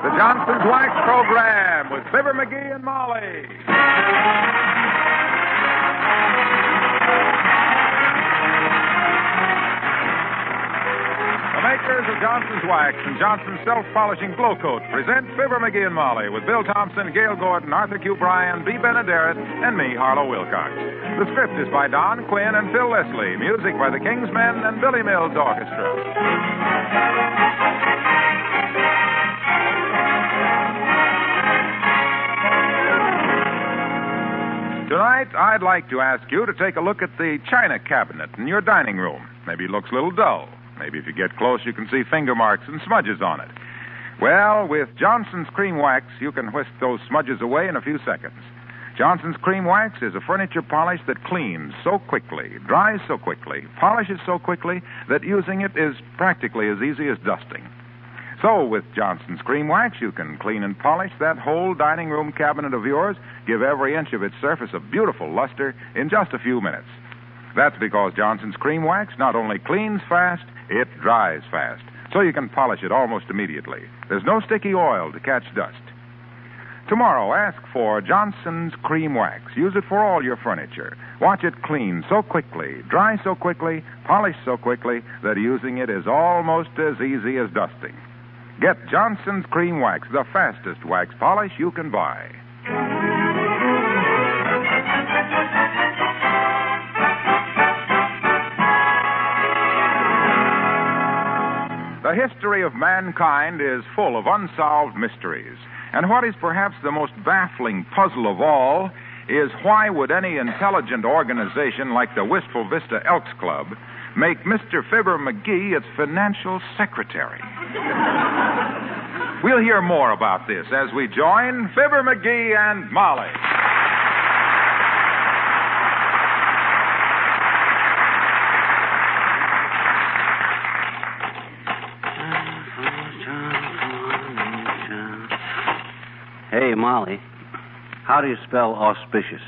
The Johnson's Wax Program with Fibber McGee and Molly. The makers of Johnson's Wax and Johnson's Self Polishing Glow Coat present Fibber McGee and Molly with Bill Thompson, Gale Gordon, Arthur Q. Bryan, Bea Benaderet, and me, Harlow Wilcox. The script is by Don Quinn and Phil Leslie. Music by the Kingsmen and Billy Mills Orchestra. Tonight, I'd like to ask you to take a look at the china cabinet in your dining room. Maybe it looks a little dull. Maybe if you get close, you can see finger marks and smudges on it. Well, with Johnson's Cream Wax, you can whisk those smudges away in a few seconds. Johnson's Cream Wax is a furniture polish that cleans so quickly, dries so quickly, polishes so quickly that using it is practically as easy as dusting. So, with Johnson's Cream Wax, you can clean and polish that whole dining room cabinet of yours, give every inch of its surface a beautiful luster in just a few minutes. That's because Johnson's Cream Wax not only cleans fast, it dries fast. So you can polish it almost immediately. There's no sticky oil to catch dust. Tomorrow, ask for Johnson's Cream Wax. Use it for all your furniture. Watch it clean so quickly, dry so quickly, polish so quickly that using it is almost as easy as dusting. Get Johnson's Cream Wax, the fastest wax polish you can buy. The history of mankind is full of unsolved mysteries. And what is perhaps the most baffling puzzle of all is why would any intelligent organization like the Wistful Vista Elks Club make Mr. Fibber McGee its financial secretary? we'll hear more about this as we join Fibber McGee and Molly. Hey, Molly. How do you spell auspicious?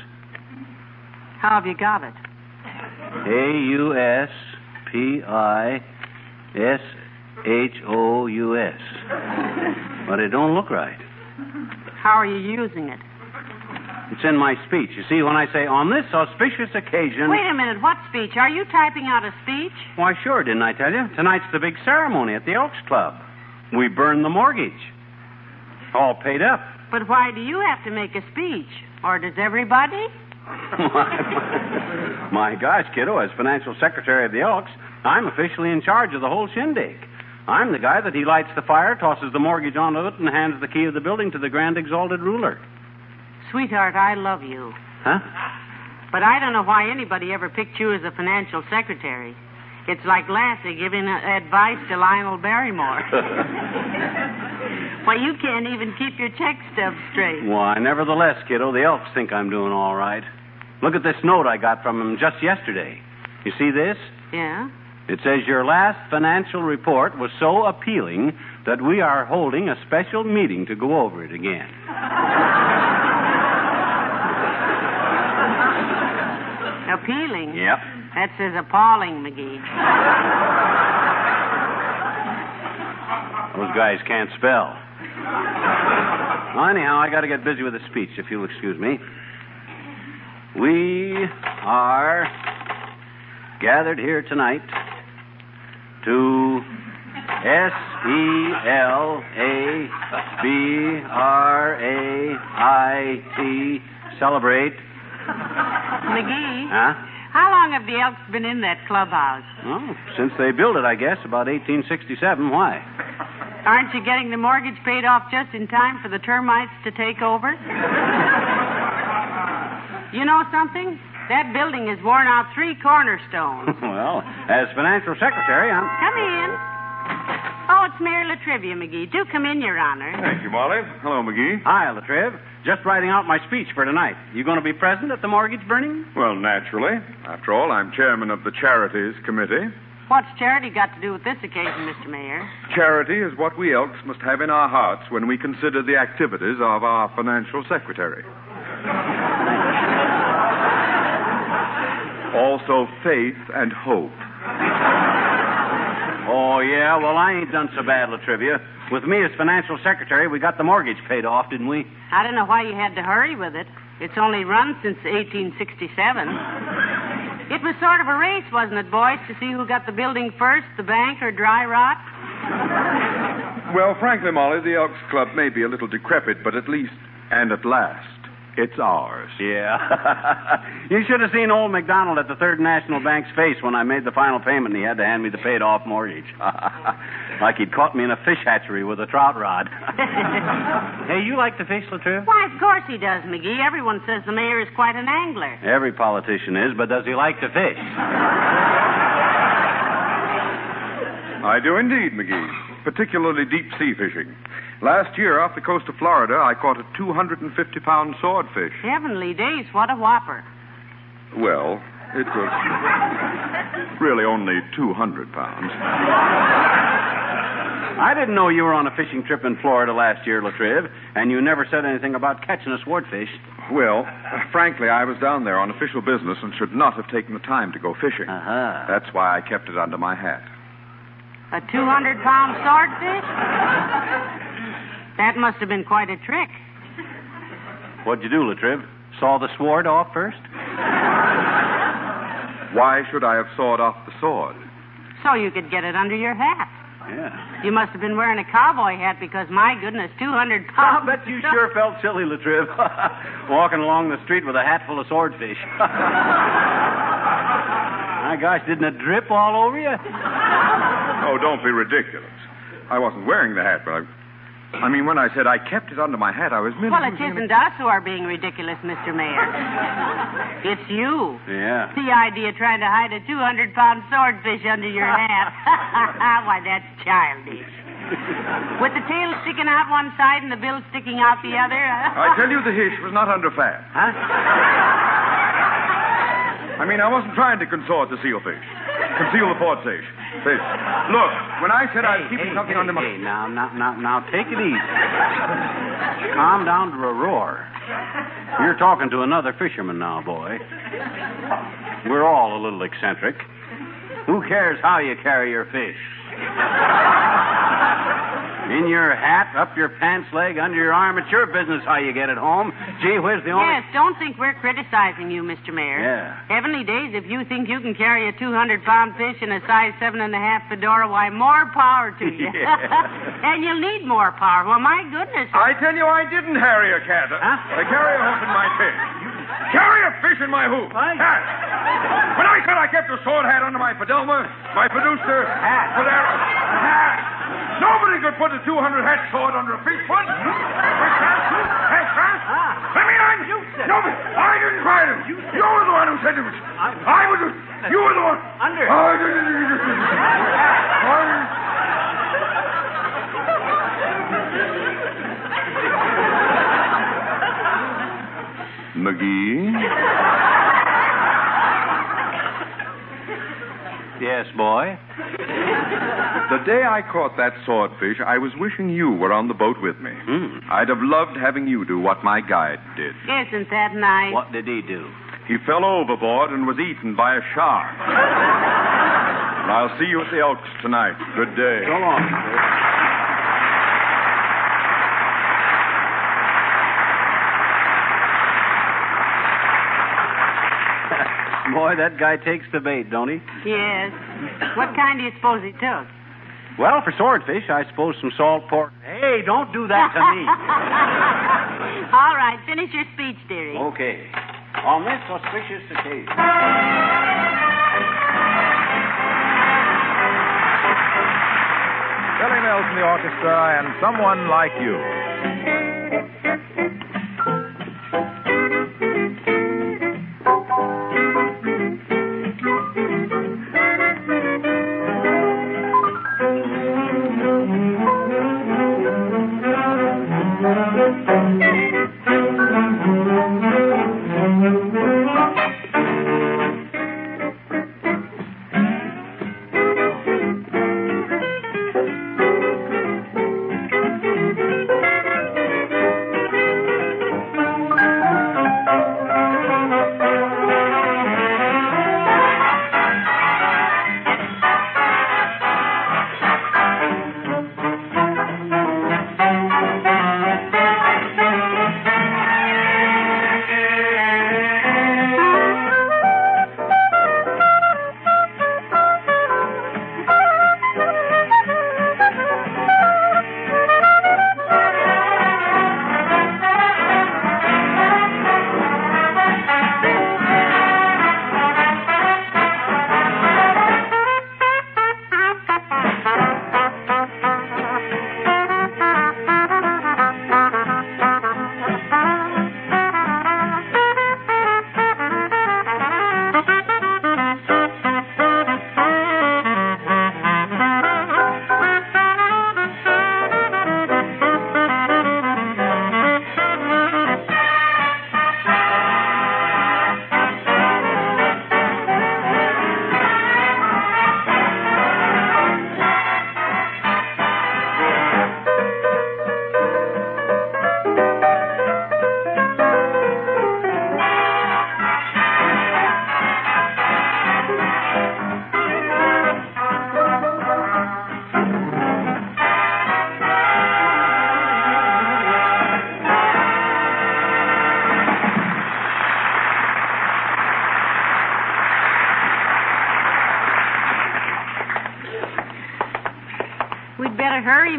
How have you got it? A U S P I S H O U S. But it don't look right. How are you using it? It's in my speech. You see, when I say on this auspicious occasion. Wait a minute. What speech? Are you typing out a speech? Why, sure, didn't I tell you? Tonight's the big ceremony at the Elks Club. We burn the mortgage. All paid up. But why do you have to make a speech? Or does everybody? My gosh, kiddo, as financial secretary of the Elks, I'm officially in charge of the whole shindig. I'm the guy that he lights the fire, tosses the mortgage onto it, and hands the key of the building to the grand exalted ruler. Sweetheart, I love you. Huh? But I don't know why anybody ever picked you as a financial secretary. It's like Lassie giving advice to Lionel Barrymore. Why, you can't even keep your check stubs straight. Why, nevertheless, kiddo, the Elks think I'm doing all right. Look at this note I got from him just yesterday. You see this? Yeah? It says your last financial report was so appealing that we are holding a special meeting to go over it again. Appealing? Yep. That says appalling, McGee. Those guys can't spell. Well, anyhow, I got to get busy with the speech, if you'll excuse me. We are gathered here tonight to S E L A B R A I T. Celebrate. McGee, Huh? how long have the Elks been in that clubhouse? Oh, since they built it, I guess, about 1867. Why? Aren't you getting the mortgage paid off just in time for the termites to take over? you know something? That building has worn out three cornerstones. well, as financial secretary, I'm. Come in. Oh, it's Mayor La Trivia, McGee. Do come in, Your Honor. Thank you, Molly. Hello, McGee. Hi, La Triv. Just writing out my speech for tonight. You going to be present at the mortgage burning? Well, naturally. After all, I'm chairman of the Charities Committee. What's charity got to do with this occasion, Mr. Mayor? Charity is what we Elks must have in our hearts when we consider the activities of our financial secretary. also, faith and hope. Oh, yeah? Well, I ain't done so bad, La Trivia. With me as financial secretary, we got the mortgage paid off, didn't we? I don't know why you had to hurry with it. It's only run since 1867. It was sort of a race, wasn't it, boys, to see who got the building first, the bank or dry rot? Well, frankly, Molly, the Elks Club may be a little decrepit, but at least, and at last, it's ours. Yeah. you should have seen old McDonald at the Third National Bank's face when I made the final payment and he had to hand me the paid off mortgage. like he'd caught me in a fish hatchery with a trout rod. hey, you like to fish, La Triv? Why, of course he does, McGee. Everyone says the mayor is quite an angler. Every politician is, but does he like to fish? I do indeed, McGee. Particularly deep sea fishing. Last year, off the coast of Florida, I caught a 250 pound swordfish. Heavenly days, what a whopper. Well, it was really only 200 pounds. I didn't know you were on a fishing trip in Florida last year, La Triv, and you never said anything about catching a swordfish. Well, frankly, I was down there on official business and should not have taken the time to go fishing. Uh-huh. That's why I kept it under my hat. A 200 pound swordfish? That must have been quite a trick. What'd you do, La Triv? Saw the sword off first? Why should I have sawed off the sword? So you could get it under your hat. Yeah. You must have been wearing a cowboy hat because, my goodness, 200 I'll pounds. bet you sure felt silly, La Triv. Walking along the street with a hat full of swordfish. My gosh, didn't it drip all over you? Oh, don't be ridiculous. I wasn't wearing the hat, but I. I mean, when I said I kept it under my hat, I was merely. Well, it using isn't us who are being ridiculous, Mr. Mayor. It's you. Yeah. The idea of trying to hide a 200 pound swordfish under your hat. Why, that's childish. With the tail sticking out one side and the bill sticking out the other. I tell you, the hish was not under fat. Huh? I mean, I wasn't trying to consort the sealfish. Conceal the port. Fish. Look, when I said I was keeping hey, something hey, under my. Hey, now, now, now, now, take it easy. Calm down to a roar. You're talking to another fisherman now, boy. We're all a little eccentric. Who cares how you carry your fish? In your hat, up your pants leg, under your arm. It's your business how you get it home. Gee whiz, the only. Yes, don't think we're criticizing you, Mr. Mayor. Yeah. Heavenly days, if you think you can carry a 200 pound fish in a size seven and a half fedora, why, more power to you. Yeah. and you'll need more power. Well, my goodness. I tell you, I didn't harry a cat. Huh? I carry a hook in my fish. Carry a fish in my hoop. What? Hat. When I said I kept a sword hat under my Fidelma, my producer, Hat. Valera. Hat. Nobody could put a 200 hat sword under a fish foot. Fish hat. Hat hat. Ah. I mean, I'm. You said Nobody. I didn't try to. You, were the one who said it was. I- I was. You were the one. Under. I didn't. I- McGee? Yes, boy. The day I caught that swordfish, I was wishing you were on the boat with me. Hmm. I'd have loved having you do what my guide did. Isn't that nice? What did he do? He fell overboard and was eaten by a shark. and I'll see you at the Elks tonight. Good day. So long. Boy, that guy takes the bait, don't he? Yes. What kind do you suppose he took? Well, for swordfish, I suppose some salt pork. Hey, don't do that to me. All right, finish your speech, dearie. okay. On this auspicious occasion. Billy Mills in the orchestra and someone like you.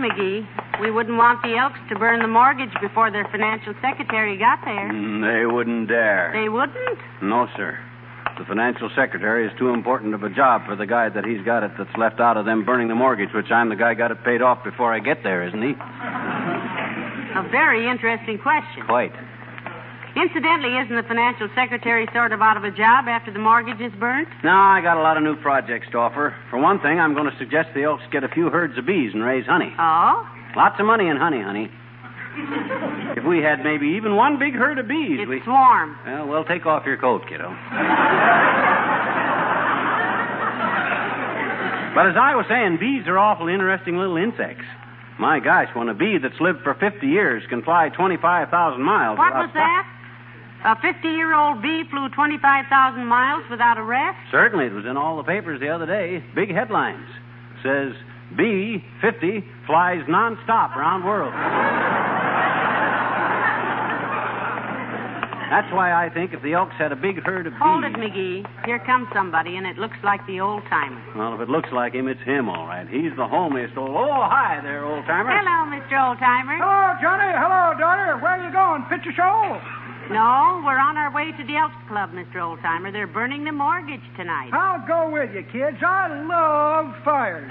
McGee. We wouldn't want the Elks to burn the mortgage before their financial secretary got there. Mm, They wouldn't dare. They wouldn't? No, sir. The financial secretary is too important of a job for the guy that he's got it that's left out of them burning the mortgage, which I'm the guy got it paid off before I get there, isn't he? A very interesting question. Quite. Incidentally, isn't the financial secretary sort of out of a job after the mortgage is burnt? No, I got a lot of new projects to offer. For one thing, I'm going to suggest the Elks get a few herds of bees and raise honey. Oh? Lots of money in honey, honey. if we had maybe even one big herd of bees, It's we. swarm. Well, we'll take off your coat, kiddo. but as I was saying, bees are awful interesting little insects. My gosh, when a bee that's lived for 50 years can fly 25,000 miles. What was that? A 50 year old bee flew 25,000 miles without a rest? Certainly, it was in all the papers the other day. Big headlines. Says, bee, 50, flies nonstop around world. That's why I think if the Elks had a big herd of bees. Hold it, McGee. Here comes somebody, and it looks like the old timer. Well, if it looks like him, it's him, all right. He's the homeliest old. Oh, hi there, old timer. Hello, Mr. Old Timer. Hello, Johnny. Hello, daughter. Where are you going? Picture show? No, we're on our way to the Elks Club, Mr. Oldtimer. They're burning the mortgage tonight. I'll go with you, kids. I love fires.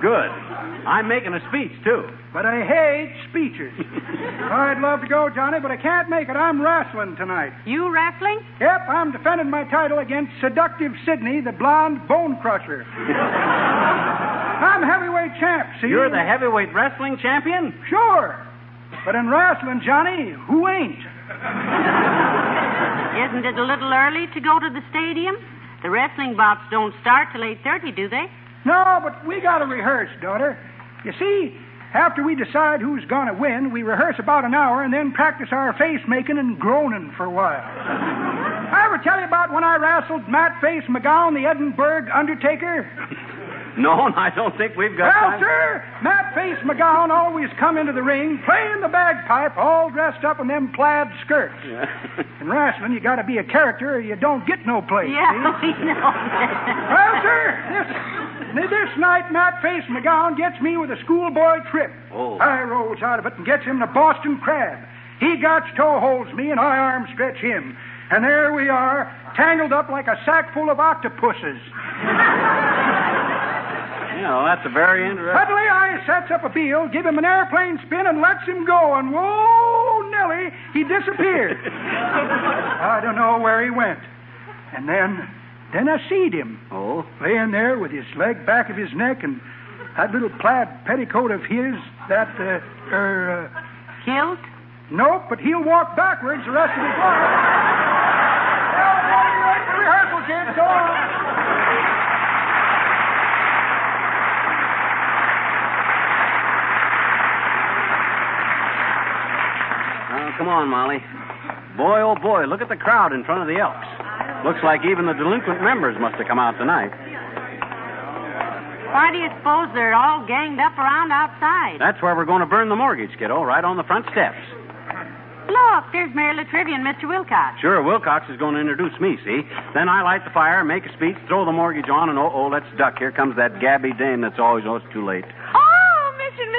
Good. I'm making a speech, too. But I hate speeches. I'd love to go, Johnny, but I can't make it. I'm wrestling tonight. You wrestling? Yep, I'm defending my title against Seductive Sydney, the blonde bone crusher. I'm heavyweight champ, see? You're the heavyweight wrestling champion? Sure. But in wrestling, Johnny, who ain't? Isn't it a little early to go to the stadium? The wrestling bouts don't start till 8.30, do they? No, but we got to rehearse, daughter. You see, after we decide who's going to win, we rehearse about an hour and then practice our face making and groaning for a while. I ever tell you about when I wrestled Matt Face McGowan, the Edinburgh Undertaker? No, and I don't think we've got Well, time. sir, Matt Face McGowan always come into the ring playing the bagpipe, all dressed up in them plaid skirts. In wrestling, you got to be a character or you don't get no place. Yeah, see? we know. Well, sir, this Now, this night, Matt Face McGowan gets me with a schoolboy trip. Oh. I rolls out of it and gets him the Boston Crab. He gots toe holds me, and I arm stretch him. And there we are, tangled up like a sack full of octopuses. You know, that's a very interesting. Suddenly, I sets up a deal, give him an airplane spin, and lets him go. And whoa, Nellie, he disappeared. I don't know where he went. And then, then I seed him Oh? laying there with his leg back of his neck and that little plaid petticoat of his. That, uh, er, uh, Kilt? nope, but he'll walk backwards the rest of his life. Well, Nellie, you're for rehearsal, kid. So long. Come on, Molly. Boy, oh boy, look at the crowd in front of the Elks. Looks like even the delinquent members must have come out tonight. Why do you suppose they're all ganged up around outside? That's where we're going to burn the mortgage, kiddo, right on the front steps. Look, there's Mary La Trivia and Mr. Wilcox. Sure, Wilcox is going to introduce me, see? Then I light the fire, make a speech, throw the mortgage on, and oh, oh, let's duck. Here comes that gabby dame that's always, oh, it's too late. Oh,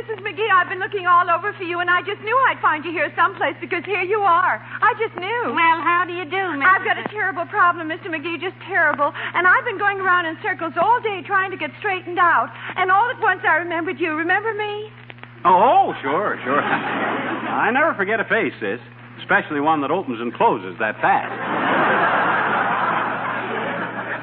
Mrs. McGee, I've been looking all over for you, and I just knew I'd find you here someplace because here you are. I just knew. Well, how do you do, Miss? I've got a terrible problem, Mr. McGee, just terrible. And I've been going around in circles all day trying to get straightened out. And all at once I remembered you. Remember me? Oh, sure, sure. I never forget a face, sis, especially one that opens and closes that fast.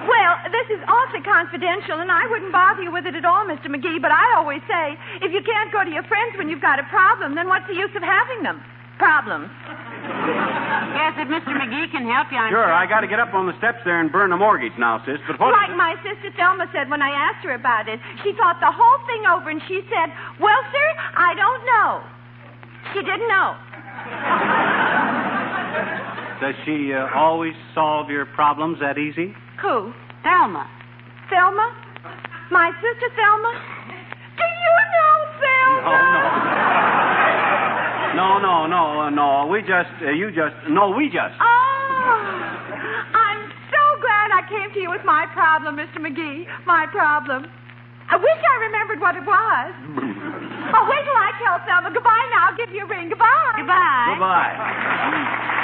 Well, this is awfully confidential, and I wouldn't bother you with it at all, Mr. McGee, but I always say if you can't go to your friends when you've got a problem, then what's the use of having them? Problems. Yes, if Mr. McGee can help you, I'm Sure, I got to get up on the steps there and burn the mortgage now, sis. But what? Like my sister Thelma said when I asked her about it. She thought the whole thing over, and she said, Well, sir, I don't know. She didn't know. Does she uh, always solve your problems that easy? Who? Thelma. Thelma? My sister Thelma? Do you know Thelma? No, no, no, uh, no. We just, uh, you just, no, we just. Oh, I'm so glad I came to you with my problem, Mr. McGee. My problem. I wish I remembered what it was. oh, wait till I tell Thelma. Goodbye now. I'll give you a ring. Goodbye. Goodbye. Goodbye.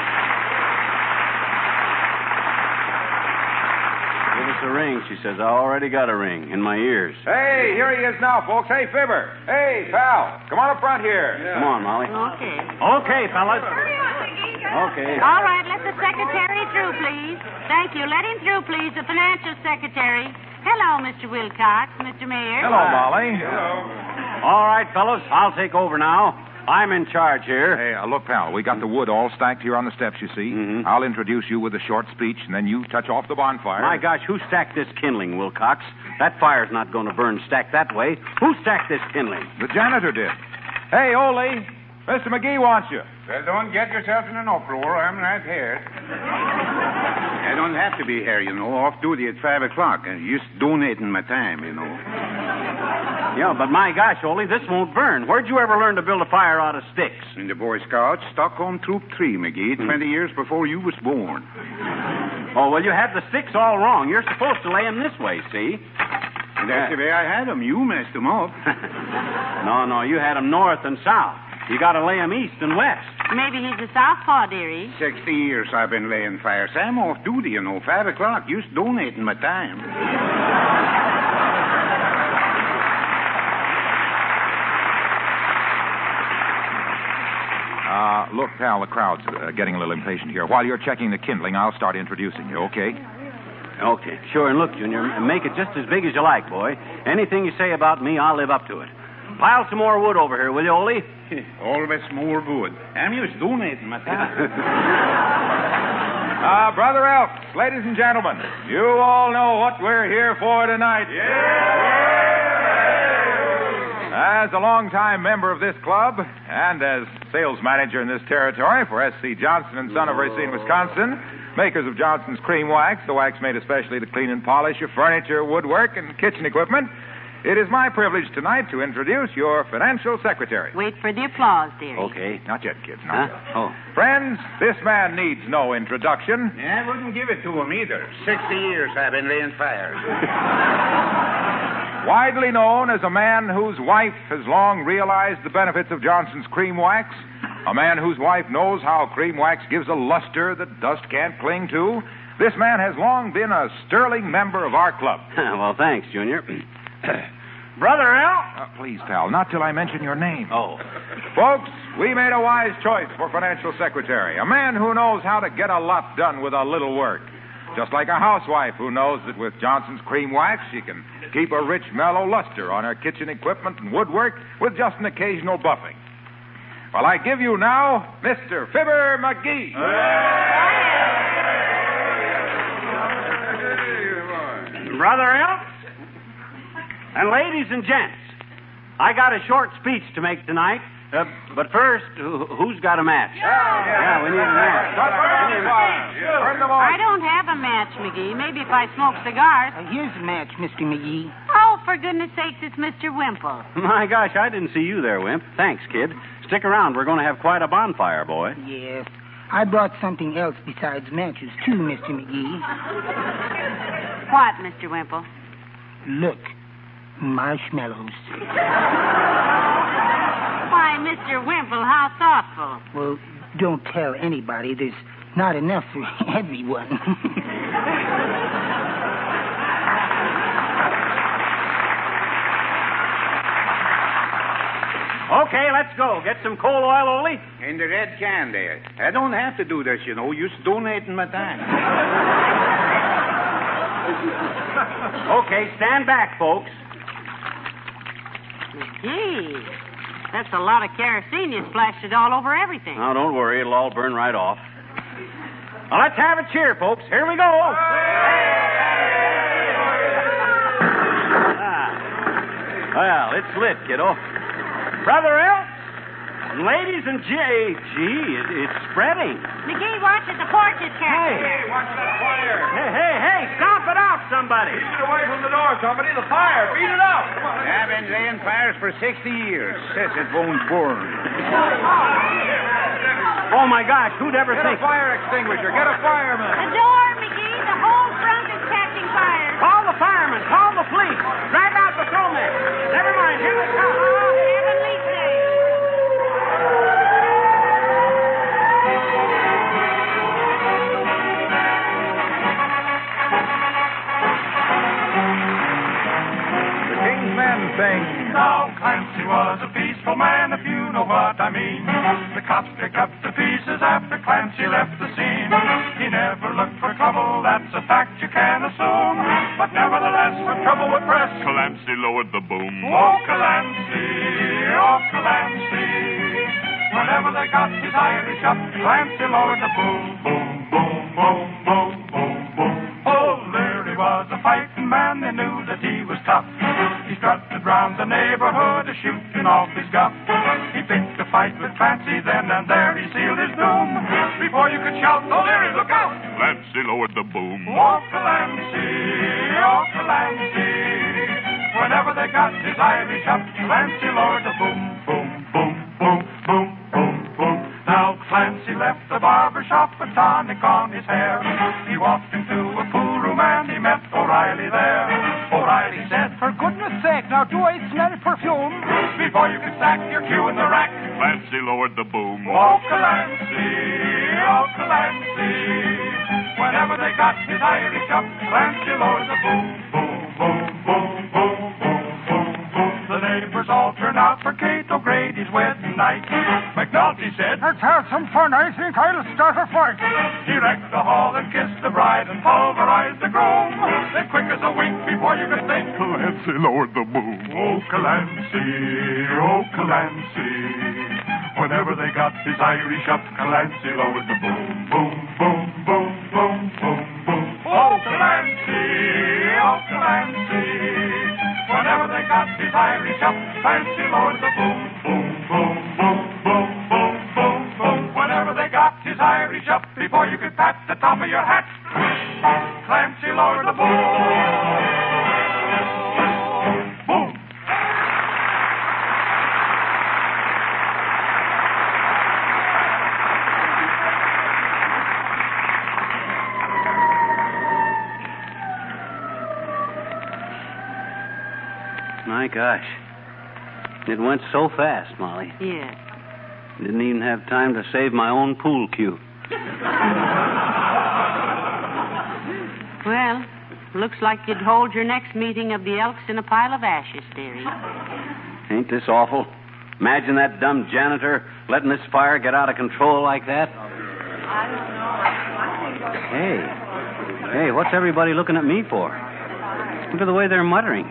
Give a ring, she says. I already got a ring in my ears. Hey, here he is now, folks. Hey, Fibber. Hey, pal. Come on up front here. Come on, Molly. Okay. Okay, fellas. Okay. All right, let the secretary through, please. Thank you. Let him through, please. The financial secretary. Hello, Mr. Wilcox, Mr. Mayor. Hello, Molly. Hello. All right, fellas, I'll take over now. I'm in charge here. Hey, uh, look, pal, we got the wood all stacked here on the steps, you see. Mhm. I'll introduce you with a short speech, and then you touch off the bonfire. My gosh, who stacked this kindling, Wilcox? That fire's not going to burn stacked that way. Who stacked this kindling? The janitor did. Hey, Ole, Mr. McGee wants you. Well, don't get yourself in an uproar. I'm right here. I don't have to be here, you know. Off duty at 5 o'clock. I'm just donating my time, you know. Yeah, but my gosh, Ole, this won't burn. Where'd you ever learn to build a fire out of sticks? In the Boy Scouts, Stockholm Troop 3, McGee, hmm. 20 years before you was born. Oh, well, you had the sticks all wrong. You're supposed to lay them this way, see? And that's the way I had 'em. You messed 'em up. no, no, you had them north and south. You got to lay them east and west. Maybe he's a southpaw, dearie. 60 years I've been laying fires. I'm off duty, you know. 5 o'clock. Just donating my time. Uh, look, pal, the crowd's uh, getting a little impatient here. While you're checking the kindling, I'll start introducing you, okay? Okay, sure. And look, Junior, make it just as big as you like, boy. Anything you say about me, I'll live up to it. Pile some more wood over here, will you, Ole? Always more wood. I'm just donating my time. Uh, Brother Elks, ladies and gentlemen, you all know what we're here for tonight. As a longtime member of this club and as sales manager in this territory for S.C. Johnson and Son of Racine, Wisconsin, makers of Johnson's Cream Wax, the wax made especially to clean and polish your furniture, woodwork, and kitchen equipment, it is my privilege tonight to introduce your financial secretary. Wait for the applause, dear. Okay. Not yet, kids, Huh? yet. Oh. Friends, this man needs no introduction. I wouldn't give it to him either. 60 years I've been laying fires. Widely known as a man whose wife has long realized the benefits of Johnson's cream wax, a man whose wife knows how cream wax gives a luster that dust can't cling to, this man has long been a sterling member of our club. well, thanks, Junior. Brother Al? Uh, please, pal, not till I mention your name. Oh. Folks, we made a wise choice for financial secretary. A man who knows how to get a lot done with a little work. Just like a housewife who knows that with Johnson's cream wax, she can keep a rich, mellow luster on her kitchen equipment and woodwork with just an occasional buffing. Well, I give you now Mr. Fibber McGee. Brother Al? And ladies and gents, I got a short speech to make tonight. Uh, but first, who, who's got a match? Yeah, we need a match. I don't have a match, McGee. Maybe if I smoke cigars. Uh, here's a match, Mr. McGee. Oh, for goodness sakes, it's Mr. Wimple. My gosh, I didn't see you there, Wimp. Thanks, kid. Stick around. We're going to have quite a bonfire, boy. Yes. I brought something else besides matches, too, Mr. McGee. What, Mr. Wimple? Look, marshmallows. Why, Mr. Wimple, how thoughtful. Well, don't tell anybody. There's not enough for everyone. Okay, let's go. Get some coal oil, Ole. In the red can there. I don't have to do this, you know. Just donating my time. Okay, stand back, folks. Gee, that's a lot of kerosene. You splashed it all over everything. Now, don't worry. It'll all burn right off. Now, let's have a cheer, folks. Here we go. Ah. Well, it's lit, kiddo. Brother L, ladies and gee, gee, it, it's spreading. McGee, watch it. The porch is catching. Hey. Watch that fire. Out, somebody. Get away from the door, somebody. The fire. Beat it up. I've been laying fires for 60 years. Says it won't burn. Oh, my gosh, who'd ever Get a think? fire extinguisher. Get a fireman. The door, McGee. The whole front is catching fire. Call the firemen. Call the police. Drag out the patrolman. Never mind. Here was a peaceful man, if you know what I mean. The cops picked up the pieces after Clancy left the scene. He never looked for trouble, that's a fact you can assume. But nevertheless, when trouble would press, Clancy lowered the boom. Oh, Clancy, oh, Clancy. Whenever they got his Irish up, Clancy lowered the boom, boom, boom, boom, boom, boom, boom. Oh, there he was, a fighting man, they knew that he was tough. He strutted round the neighborhood, a shooting off his guff. He picked a fight with Clancy, then and there he sealed his doom. Before you could shout, oh, O'Leary, look out! Clancy lowered the boom. Oh, Clancy, oh, Clancy. Whenever they got his Irish up, Clancy lowered the boom, boom, boom, boom, boom, boom, boom. Now Clancy left the barber shop, a tonic on his hair. He walked into a pool room and he met O'Reilly there. O'Reilly said, For goodness sake, now do I smell perfume? Before you can sack your cue in the rack, Clancy lowered the boom. Oh, Clancy, oh, Clancy. Whenever they got his Irish up, Clancy lowered the boom, boom, boom, boom, boom, boom, boom, boom. The neighbors all turned out for Kate O'Grady's wedding night. McNulty said, Let's have some fun. I think I'll start a fight. he wrecked the hall and kissed the bride and pulverized the groom. Then quick as a wink before you could think, Clancy lowered the boom. Oh, Clancy, oh, Clancy. Whenever they got his Irish up, Clancy lowered the boom, boom, boom, boom, boom, boom, boom. Oh, Clancy, oh, Clancy. Whenever they got his Irish up, Clancy lowered the boom, boom, boom, boom, boom, his Irish up, before you could pat the top of your hat, Clancy lowered the boom. Boom. My gosh. It went so fast, Molly. Yeah. Didn't even have time to save my own pool cue. Well, looks like you'd hold your next meeting of the Elks in a pile of ashes, dearie. Ain't this awful? Imagine that dumb janitor letting this fire get out of control like that. Hey. Hey, what's everybody looking at me for? Look at the way they're muttering.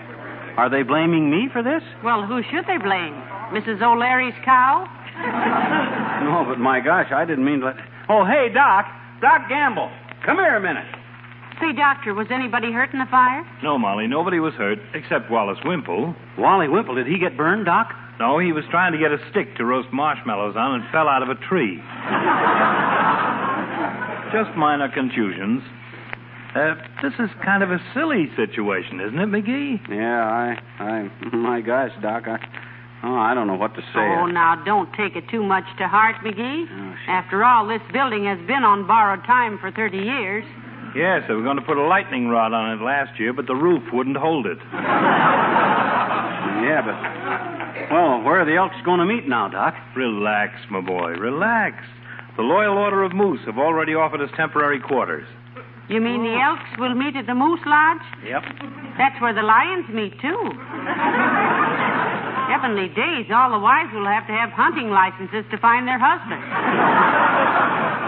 Are they blaming me for this? Well, who should they blame? Mrs. O'Leary's cow? No, but my gosh, I didn't mean to let. Oh, hey, Doc. Doc Gamble. Come here a minute. Say, Doctor, was anybody hurt in the fire? No, Molly, nobody was hurt except Wallace Wimple. Wally Wimple, did he get burned, Doc? No, he was trying to get a stick to roast marshmallows on and fell out of a tree. Just minor contusions. Uh, this is kind of a silly situation, isn't it, McGee? Yeah, I, I, my gosh, Doc, I, oh, I don't know what to say. Oh, now, don't take it too much to heart, McGee. Oh, After all, this building has been on borrowed time for 30 years. Yes, they were going to put a lightning rod on it last year, but the roof wouldn't hold it. Yeah, but, well, where are the Elks going to meet now, Doc? Relax, my boy, relax. The Loyal Order of Moose have already offered us temporary quarters. You mean the Elks will meet at the Moose Lodge? Yep. That's where the lions meet, too. Heavenly days, all the wives will have to have hunting licenses to find their husbands.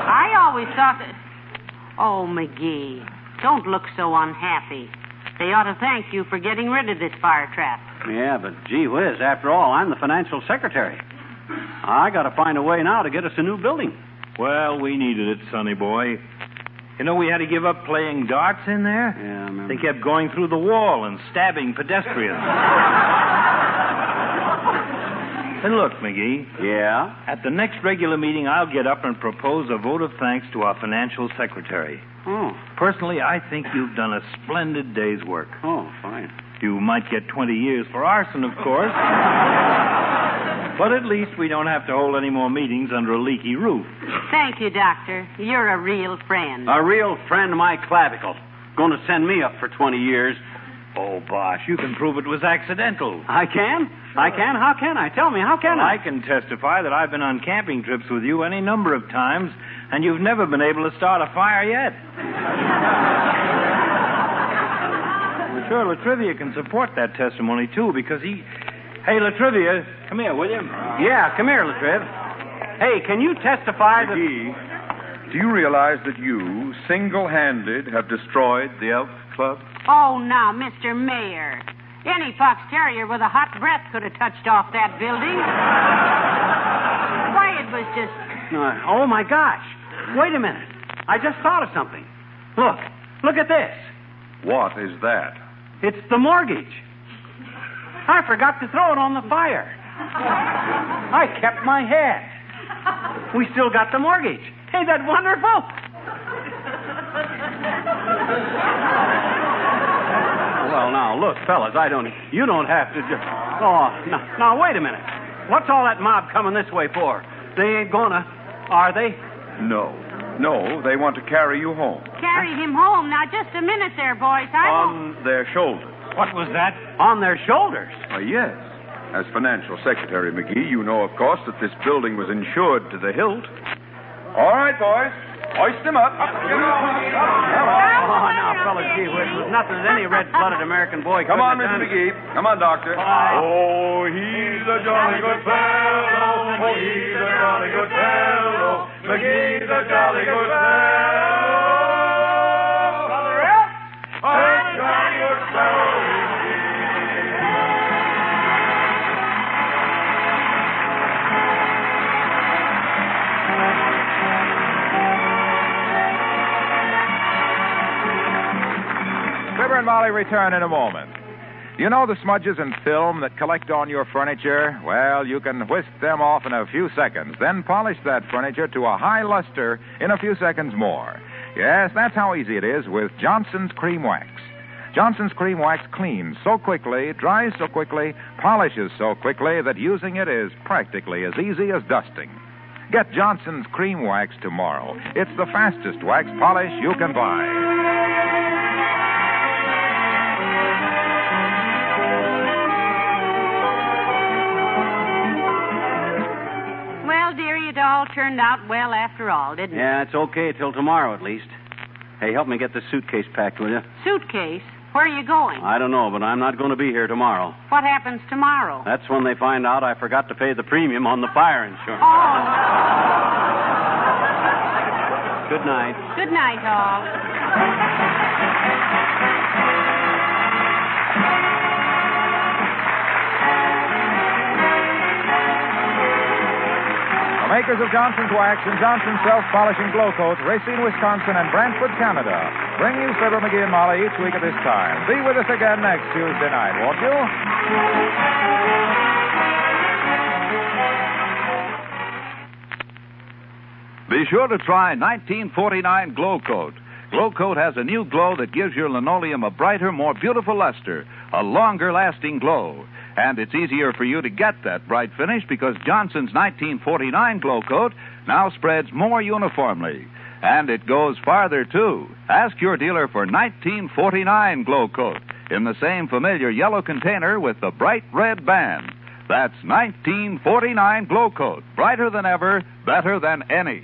I always thought that. Oh, McGee, don't look so unhappy. They ought to thank you for getting rid of this fire trap. Yeah, but gee whiz, after all, I'm the financial secretary. I got to find a way now to get us a new building. Well, we needed it, sonny boy. You know, we had to give up playing darts in there. Yeah, I remember. They kept going through the wall and stabbing pedestrians. and look, McGee. Yeah? At the next regular meeting, I'll get up and propose a vote of thanks to our financial secretary. Oh, Personally, I think you've done a splendid day's work. oh, fine. You might get 20 years for arson, of course. but at least we don't have to hold any more meetings under a leaky roof. Thank you, Doctor. You're a real friend. A real friend of my clavicle. Going to send me up for 20 years. Oh, bosh, you can prove it was accidental. I can? I can? How can I? Tell me, how can Well, I? I can testify that I've been on camping trips with you any number of times, and you've never been able to start a fire yet. well, sure, La Trivia can support that testimony, too, because he. Hey, La Trivia, come here, will you? Yeah, come here, La Triv. Hey, can you testify that. Do you realize that you, single handed, have destroyed the Elks Club? Oh, now, Mr. Mayor. Any fox terrier with a hot breath could have touched off that building. Why, it was just. Uh, oh, my gosh. Wait a minute. I just thought of something. Look. Look at this. What is that? It's the mortgage. I forgot to throw it on the fire. I kept my head. We still got the mortgage. Ain't that wonderful? Well, now, look, fellas, I don't. You don't have to just. Oh, now, now, wait a minute. What's all that mob coming this way for? They ain't gonna, are they? No. No, they want to carry you home. Carry him home. Now, just a minute there, boys. I won't. On their shoulders. What was that? On their shoulders. Uh, yes. As financial secretary, McGee, you know, of course, that this building was insured to the hilt. All right, boys. Hoist him up. Oh, now, fellas, gee whiz, was nothing that any red-blooded American boy Come on, Mr. McGee. Come on, Doctor. Oh, he's a jolly good fellow. Oh, he's a jolly good fellow. McGee's a jolly good fellow. Brother Elk, a jolly good fellow. And Molly return in a moment. You know the smudges and film that collect on your furniture? Well, you can whisk them off in a few seconds, then polish that furniture to a high luster in a few seconds more. Yes, that's how easy it is with Johnson's Cream Wax. Johnson's Cream Wax cleans so quickly, dries so quickly, polishes so quickly that using it is practically as easy as dusting. Get Johnson's Cream Wax tomorrow. It's the fastest wax polish you can buy. All turned out well after all, didn't it? Yeah, it's okay till tomorrow at least. Hey, help me get the suitcase packed, will you? Suitcase? Where are you going? I don't know, but I'm not going to be here tomorrow. What happens tomorrow? That's when they find out I forgot to pay the premium on the fire insurance. Oh. Good night. Good night, all. Makers of Johnson's Wax and Johnson's Self-Polishing Glo-Coats, Racine, Wisconsin, and Brantford, Canada, bring you Fibber McGee and Molly each week at this time. Be with us again next Tuesday night, won't you? Be sure to try 1949 Glo-Coat. Glow Coat has a new glow that gives your linoleum a brighter, more beautiful luster, a longer lasting glow. And it's easier for you to get that bright finish because Johnson's 1949 Glo-Coat now spreads more uniformly. And it goes farther, too. Ask your dealer for 1949 Glo-Coat in the same familiar yellow container with the bright red band. That's 1949 Glo-Coat. Brighter than ever, better than any.